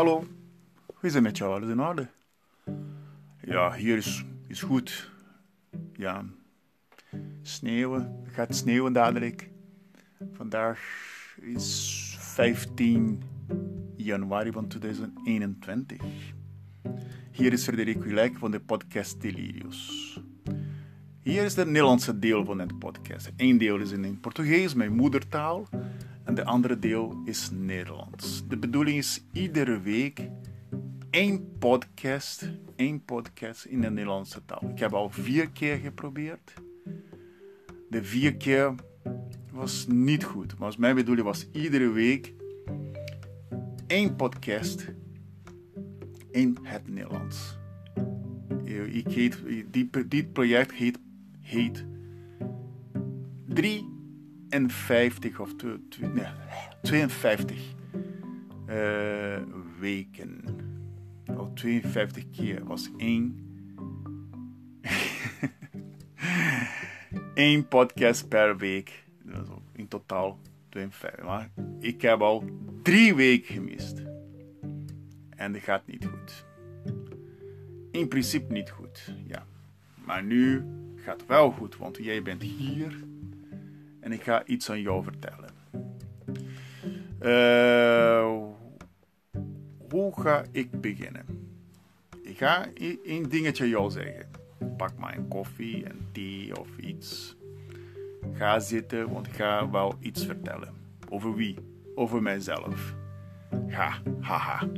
Hallo, hoe is het met jou? Alles in orde? Ja, hier is, is goed. Ja, sneeuwen. Het gaat sneeuwen dadelijk. Vandaag is 15 januari van 2021. Hier is Frederik Gulek van de podcast Delirius. Hier is het Nederlandse deel van het podcast. Eén deel is in Portugees, mijn moedertaal. En de andere deel is Nederlands. De bedoeling is iedere week één podcast, één podcast in de Nederlandse taal. Ik heb al vier keer geprobeerd. De vier keer was niet goed. Maar mijn bedoeling was iedere week één podcast in het Nederlands. Ik heet, dit project heet, heet 53 of 52 uh, weken. Of 52 keer was één. Eén podcast per week. In totaal 52. Maar ik heb al drie weken gemist. En dat gaat niet goed. In principe niet goed, ja. Maar nu gaat het wel goed, want jij bent hier en ik ga iets aan jou vertellen. Uh, hoe ga ik beginnen? Ik ga één dingetje jou zeggen. Pak maar een koffie, een thee of iets. Ga zitten, want ik ga wel iets vertellen. Over wie? Over mijzelf. Ha, haha.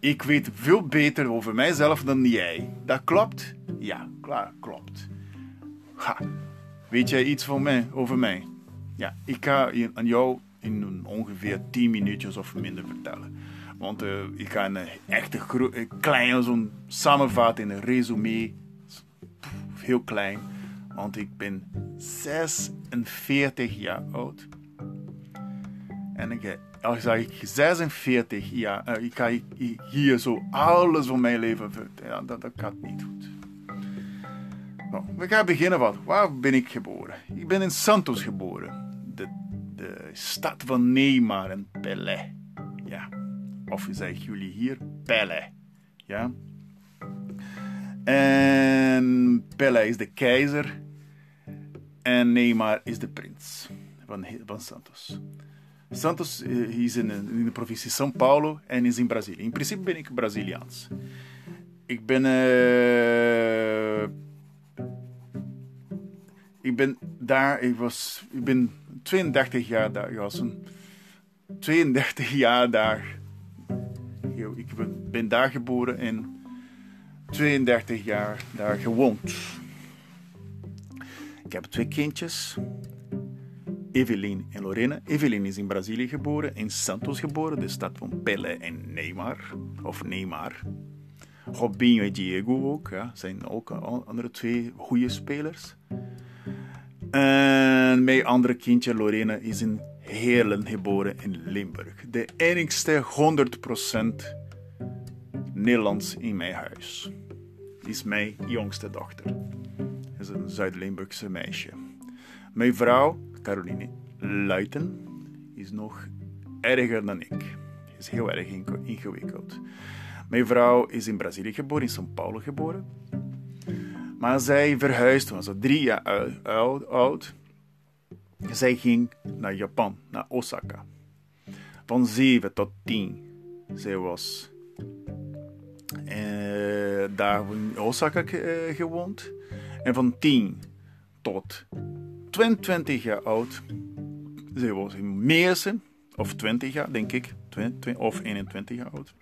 Ik weet veel beter over mijzelf dan jij. Dat klopt? Ja, klaar, klopt. Ha. Weet jij iets van mij, over mij? Ja, ik ga aan jou in ongeveer 10 minuutjes of minder vertellen. Want uh, ik ga een echte kleine zo'n samenvatting, een resume. Heel klein. Want ik ben 46 jaar oud. En ik, als ik 46 jaar, ik ga hier zo alles van mijn leven vertellen. Dat, dat gaat niet goed. Nou, we gaan beginnen wat. Waar ben ik geboren? Ik ben in Santos geboren. Stad van Neymar en Pelé. Ja. Of zeggen jullie hier Pelé. Ja. En Pelé is de keizer. En Neymar is de prins van, Santos. Santos eh, is in, in, de provincie São Paulo en is in Brazilië. In principe ben ik Braziliaans. Ik ben uh, ik ben daar, ik was, ik ben 32 jaar daar, een 32 jaar daar. Ik ben, daar geboren en 32 jaar daar gewoond. Ik heb twee kindjes, Evelyn en Lorena. Evelyn is in Brazilië geboren, in Santos geboren, de stad van Pelé en Neymar, of Neymar. Robinho en Diego ook, zijn ook andere twee goede spelers. En mijn andere kindje Lorena is in Heerlen geboren in Limburg. De enigste 100% Nederlands in mijn huis. Is mijn jongste dochter. Is een Zuid-Limburgse meisje. Mijn vrouw, Caroline Luiten, is nog erger dan ik. Is heel erg ingewikkeld. Mijn vrouw is in Brazilië geboren, in São Paulo geboren. Maar zij verhuisde, was drie jaar oud. Zij ging naar Japan, naar Osaka. Van zeven tot tien. Zij was uh, daar in Osaka uh, gewoond. En van tien tot 22 jaar oud. Zij was in Meersen, of 20 jaar denk ik, 20, of 21 jaar oud.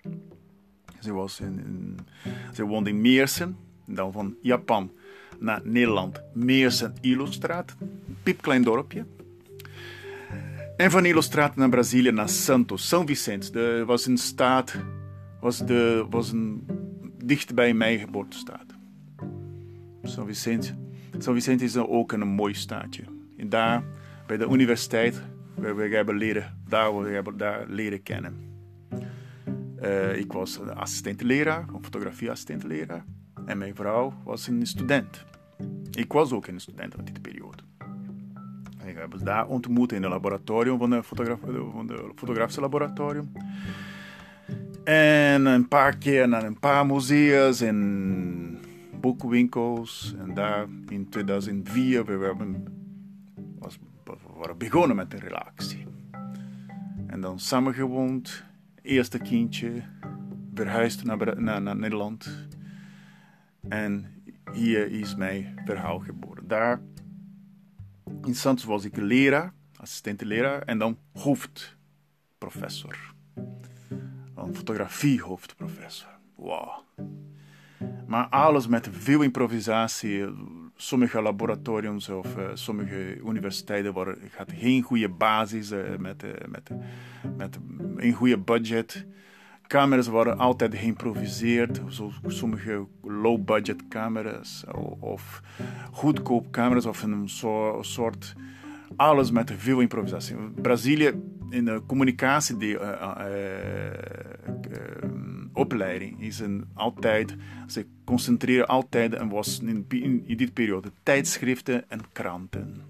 Ze, was in, in, ze woonde in Meersen dan van Japan naar Nederland, Meersen Illustraat, een piepklein dorpje. En van Illustraat naar Brazilië, naar Santos, São Vicente. Dat was een staat, was, de, was een, dicht bij mijn geboortestaat. São Vicente. São Vicente is ook een mooi staatje. En daar, bij de universiteit, waar we hebben leren, daar, we hebben daar leren kennen. Uh, ik was assistentleraar, fotografie-assistentleraar. En mijn vrouw was een student. Ik was ook een student aan die periode. En ik heb daar ontmoet in het laboratorium van het de fotografische laboratorium. En een paar keer naar een paar musea's en boekwinkels. En daar in 2004 we hebben, was, begonnen met een relatie. En dan samengewoond, eerste kindje, verhuisd naar, naar Nederland. En hier is mijn verhaal geboren. Daar in Santos was ik leraar, assistent leraar en dan hoofdprofessor. Een fotografie-hoofdprofessor. Wow. Maar alles met veel improvisatie. Sommige laboratoriums of uh, sommige universiteiten waren, had geen goede basis uh, met, uh, met, met een goede budget. Camera's waren altijd geïmproviseerd. Zo, sommige low-budget camera's of goedkoop camera's of een soort alles met veel improvisatie. Brazilië in de communicatie die, uh, opleiding is een altijd, ze concentreren altijd en was in, in, die periode tijdschriften en kranten.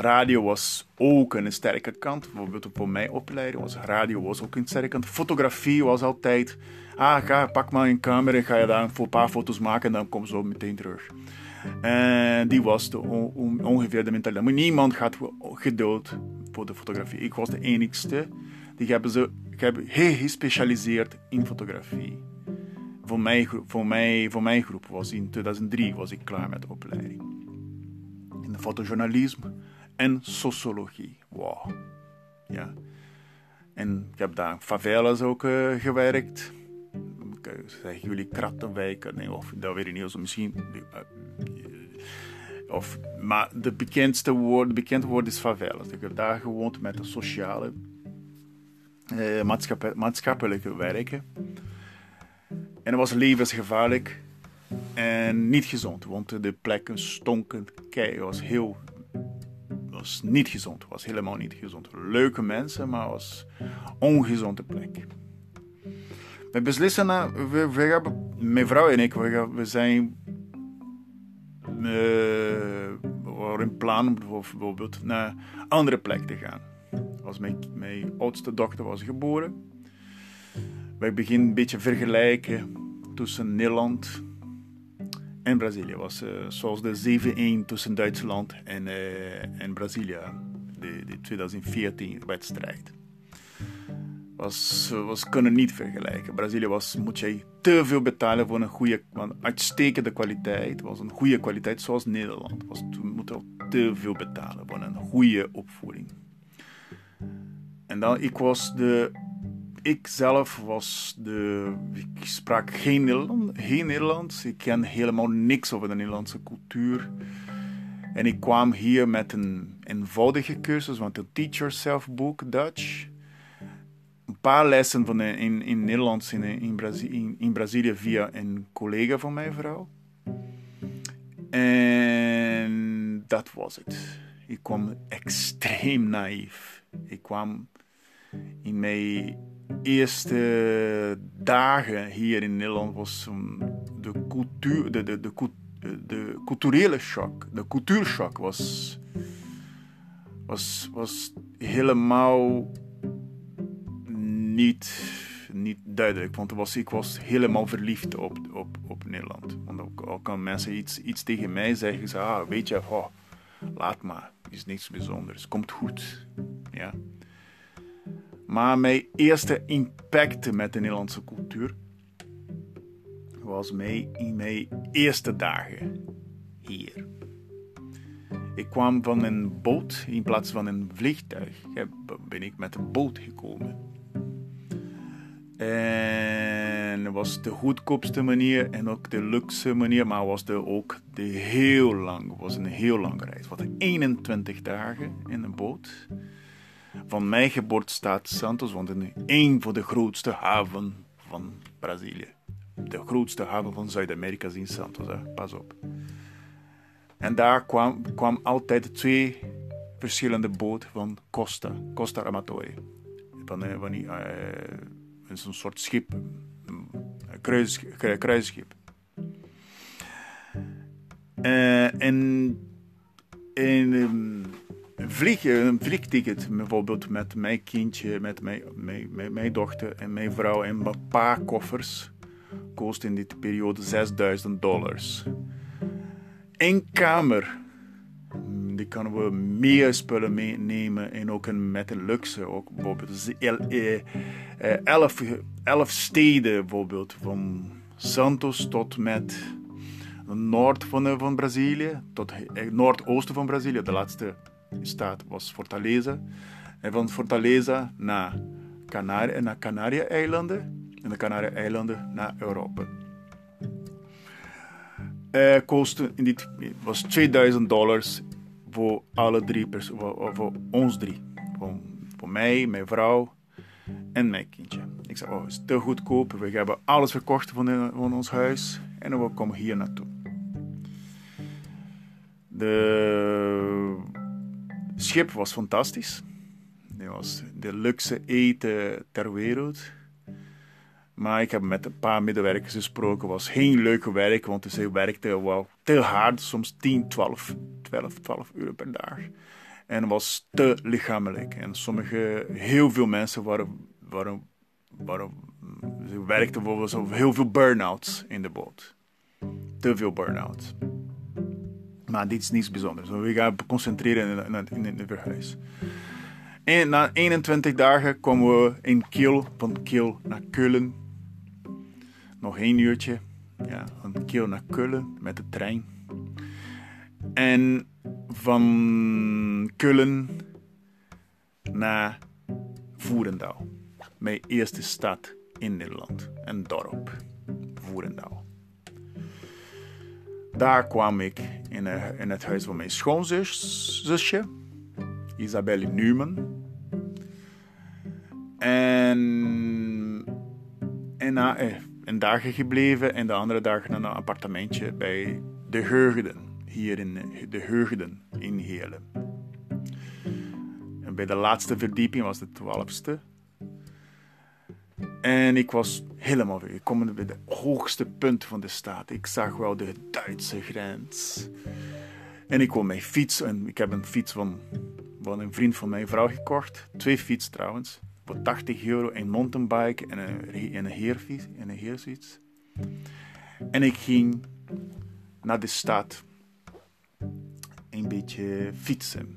Radio was ook een sterke kant. Bijvoorbeeld voor mijn opleiding was radio was ook een sterke kant. Fotografie was altijd, ah, ga, pak maar een camera en ga je daar een paar foto's maken en dan kom zo meteen terug. En die was de, ongeveer de mentaliteit. Maar niemand gaat geduld voor de fotografie. Ik was de enigste. Die hebben ze hebben gespecialiseerd in fotografie. Voor mijn, voor, mij, voor mijn groep was in 2003 was ik klaar met de opleiding. In fotojournalisme en sociologie. Wow. Ja. En ik heb daar favelas ook uh, gewerkt. Zeggen jullie krattenwijken? Nee, of dat weet ik niet. misschien of, maar de bekendste woord, de bekende woord is favelas. Ik heb daar gewoond met de sociale, eh, maatschappelijke werken. En het was levensgevaarlijk en niet gezond, want de plekken stonken kei. Het was heel, was niet gezond, was helemaal niet gezond. Leuke mensen, maar was ongezonde plek. We beslissen, we, hebben, mijn vrouw en ik, we, we zijn uh, in plan om bijvoorbeeld naar een andere plek te gaan. Als mijn, mijn oudste dochter was geboren. Wij beginnen een beetje vergelijken tussen Nederland en Brazilië. was uh, zoals de 7-1 tussen Duitsland en, uh, en Brazilië. De, de 2014 wedstrijd was, was kunnen niet vergelijken. Brazilië was, moet je te veel betalen voor een goede, uitstekende kwaliteit. was een goede kwaliteit zoals Nederland. Was, we moeten te veel betalen voor een goede opvoeding. En dan, ik was de, ik zelf was de, ik sprak geen, geen Nederlands. Ik ken helemaal niks over de Nederlandse cultuur. En ik kwam hier met een eenvoudige cursus, want een teacher self book Dutch paar lessen van in, in Nederlands in, in, Brazilië via een collega van mijn vrouw. En dat was het. Ik kwam extreem naïef. Ik kwam in mijn eerste dagen hier in Nederland was de, cultuur, de, de, de, de culturele shock, de cultuurshock was, was, was helemaal niet, niet duidelijk. Want was, ik was helemaal verliefd op, op, op Nederland. Want ook, al kan mensen iets, iets tegen mij zeggen, ze, ah, weet je, oh, laat maar, is niks bijzonders, komt goed. Ja. Maar mijn eerste impact met de Nederlandse cultuur was mij in mijn eerste dagen hier. Ik kwam van een boot in plaats van een vliegtuig. Ben ik met een boot gekomen. En het was de goedkoopste manier en ook de luxe manier, maar was de ook de heel lang, was een heel lange reis. Het was 21 dagen in een boot. Van mijn geboortestad Santos, want een van de grootste haven van Brazilië. De grootste haven van Zuid-Amerika is in Santos, pas op. En daar kwam, kwam altijd twee verschillende boten van Costa, Costa Amatori. Van, eh, van die, is een soort schip, een kruis, kruisschip. Uh, en, um, vlieg, een vliegticket, bijvoorbeeld met mijn kindje, met mijn, mijn, dochter en mijn vrouw en een paar koffers, kost in die periode 6000 dollars. Een kamer, mm, die kunnen we meer spullen meenemen en ook een, met een luxe. Ook bijvoorbeeld eh, eh, elf, steden, bijvoorbeeld van Santos tot met noord van, van Brazilië, tot eh, noordoosten van Brazilië. De laatste staat was Fortaleza. En van Fortaleza naar, Canari naar Canaria-eilanden. En de Canaria-eilanden naar Europa. Uh, kostte in dit was 2000 dollars voor alle drie voor, voor ons drie. Voor, mij, mijn vrouw en mijn kindje. Ik zei, oh, het is te goedkoop. We hebben alles verkocht van, de, van ons huis en we komen hier naartoe. De schip was fantastisch. Het was de luxe eten ter wereld. Maar ik heb met een paar medewerkers gesproken. Het was geen leuke werk, want ze werkten wel te hard, soms 10, 12, 12, 12 uur per dag. En het was te lichamelijk. En sommige, heel veel mensen waren, waren, waren ze werkten bijvoorbeeld heel veel burn-outs in de boot. Te veel burn-outs. Maar dit is niets bijzonders. We gaan concentreren in, in, in het verhuis. En na 21 dagen komen we in Kiel, van Kiel naar Keulen. Nog één uurtje. Ja, van Kiel naar Keulen met de trein. En van Keulen naar Voerendaal. Mijn eerste stad in Nederland. Een dorp. Voerendaal. Daar kwam ik in, uh, in het huis van mijn schoonzusje, Isabelle Newman. En, en na, eh, een dag gebleven en de andere dag naar een appartementje bij de Heugden, hier in de Heugden in Heerlen. En bij de laatste verdieping was de twaalfste. En ik was helemaal weer. Ik kom bij de hoogste punt van de stad. Ik zag wel de Duitse grens. En ik kon mijn fiets. En ik heb een fiets van, van een vriend van mijn vrouw gekocht. Twee fiets trouwens. Voor 80 euro. Een mountainbike en een, en een, heerfiets, en een heerfiets. En ik ging naar de stad. Een beetje fietsen.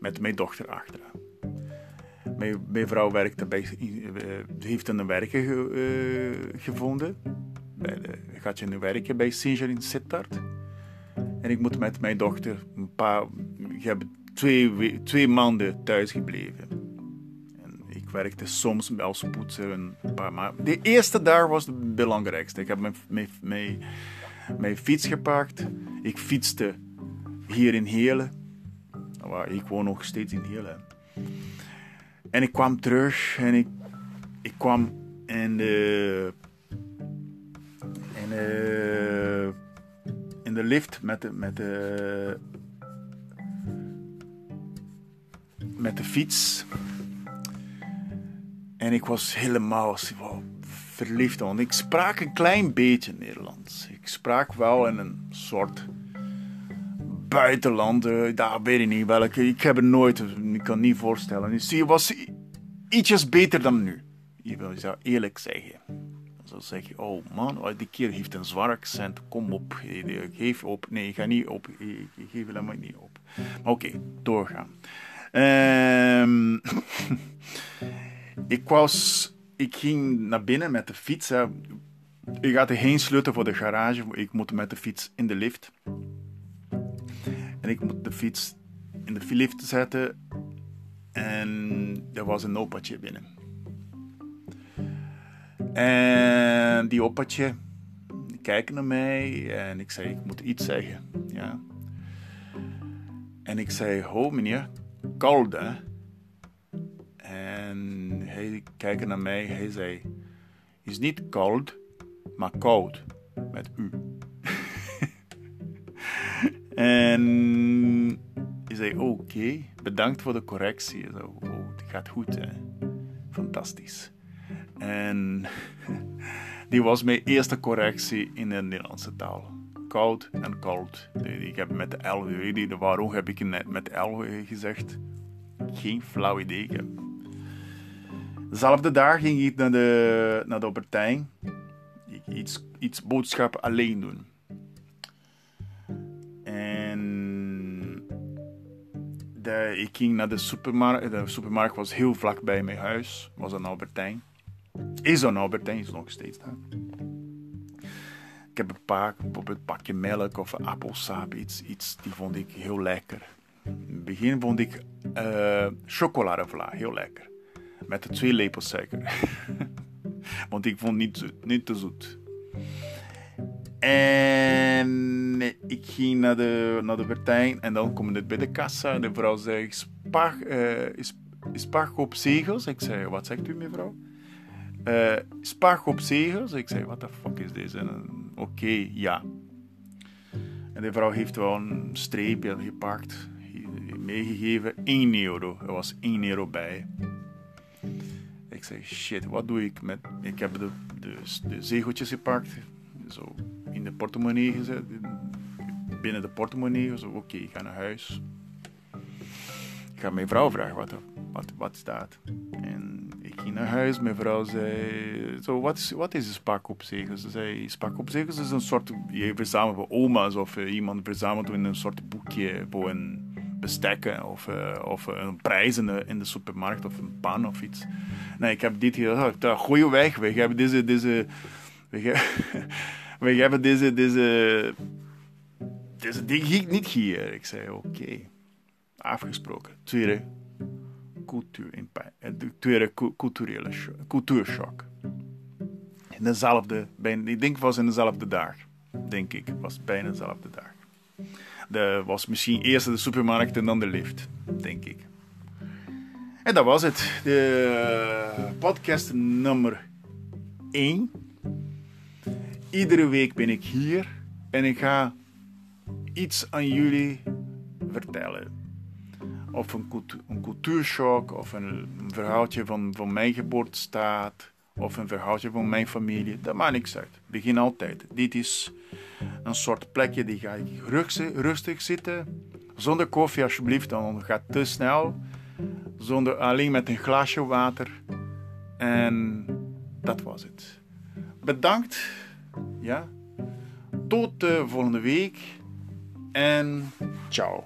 Met mijn dochter achteraan. Mijn, vrouw werkte uh, heeft een werken ge, uh, gevonden. Bij de, gaat je nu werken bij Singer in Sittard. En ik moet met mijn dochter een paar... Ik heb twee, twee maanden thuis gebleven. En ik werkte soms als poetser een paar maanden. De eerste dag was het belangrijkste. Ik heb mijn, mijn, mijn, mijn fiets gepakt. Ik fietste hier in Heerlen. Ik woon nog steeds in Heerlen. En ik kwam terug en ik, ik kwam in de, in de, in de lift met de, met de, met de fiets. En ik was helemaal verliefd. Want ik sprak een klein beetje Nederlands. Ik sprak wel in een soort buitenlanden, daar weet ik niet welke. Ik heb het nooit, ik kan niet voorstellen. Dus die was ietsjes beter dan nu. Je zou eerlijk zeggen. Dan zeg je, oh man, oh, die keer heeft een zwaar accent, kom op, geef op. Nee, ga niet op, ik, geef helemaal niet op. Maar oké, doorgaan. Um, ik was, ik ging naar binnen met de fiets. Ik had geen sleutel voor de garage, ik moet met de fiets in de lift. En ik moet de fiets in de lift zetten. En er was een opaatje binnen. En die opaatje kijkt naar mij en ik zei, ik moet iets zeggen. Ja. En ik zei, ho meneer, koud hè? En hij kijkt naar mij, hij zei, is niet koud, maar koud, met u. En zei, oké, bedankt voor de correctie. Zo, het gaat goed, hè. Fantastisch. En die was mijn eerste correctie in de Nederlandse taal. koud en koud. Ik heb met de L, weet waarom heb ik net met L gezegd? Geen flauw idee. Ik heb. Dezelfde dag ging ik naar de, naar de Albertijn. Iets, iets boodschappen alleen doen. Ik ging naar de supermarkt. De supermarkt was heel vlak bij mijn huis. Was een Albertijn. Is een Albertijn, is nog steeds daar. Ik heb een paar, een pakje melk of een appelsap, iets, iets die vond ik heel lekker. In het begin vond ik uh, chocoladevla heel lekker. Met twee lepels suiker. Want ik vond niet, zoet, niet te zoet. En ik ging naar de, naar de partij en dan kom ik bij de kassa. En de vrouw zei, spaar, uh, is, op zegels? Ik zei, wat zegt u mevrouw? Uh, spag op zegels? Ik zei, wat de fuck is deze? Oké, ja. En de vrouw heeft wel een streepje gepakt, meegegeven, 1 euro. Er was 1 euro bij. Ik zei, shit, wat doe ik met... Ik heb de, de, de zegeltjes gepakt, zo de portemonnee gezet, binnen de portemonnee. Oké, ik ga naar huis. Ik ga mijn vrouw vragen, wat, wat, wat staat? En ik ging naar huis, mijn vrouw zei, zo, wat is, wat is een spaakopzegels? Ze zei, spaakopzegels is een soort, je verzamelt oma's of uh, iemand verzamelt in een soort boekje voor een bestekken of, uh, of een prijs in de, supermarkt of een pan of iets. Nee, ik heb dit hier, oh, gooi weg, we hebben deze, deze, we hebben deze, deze, deze ding niet hier. Ik zei, oké, okay. afgesproken. Tweede, cultuur tweede culturele cultuurshock. In dezelfde, ik denk was in dezelfde dag. Denk ik, was bijna dezelfde dag. De, was misschien eerst de supermarkt en dan de lift, denk ik. En dat was het. De podcast nummer 1. Iedere week ben ik hier en ik ga iets aan jullie vertellen of een, cultuur, een cultuurshock, of een, verhaaltje van, van mijn geboortestaat, of een verhaaltje van mijn familie. Dat maakt niks uit. Begin altijd. Dit is een soort plekje die ga ik rustig, rustig zitten. Zonder koffie alsjeblieft, dan gaat het te snel. Zonder, alleen met een glaasje water. En dat was het. Bedankt. Ja. Tot de volgende week. En ciao.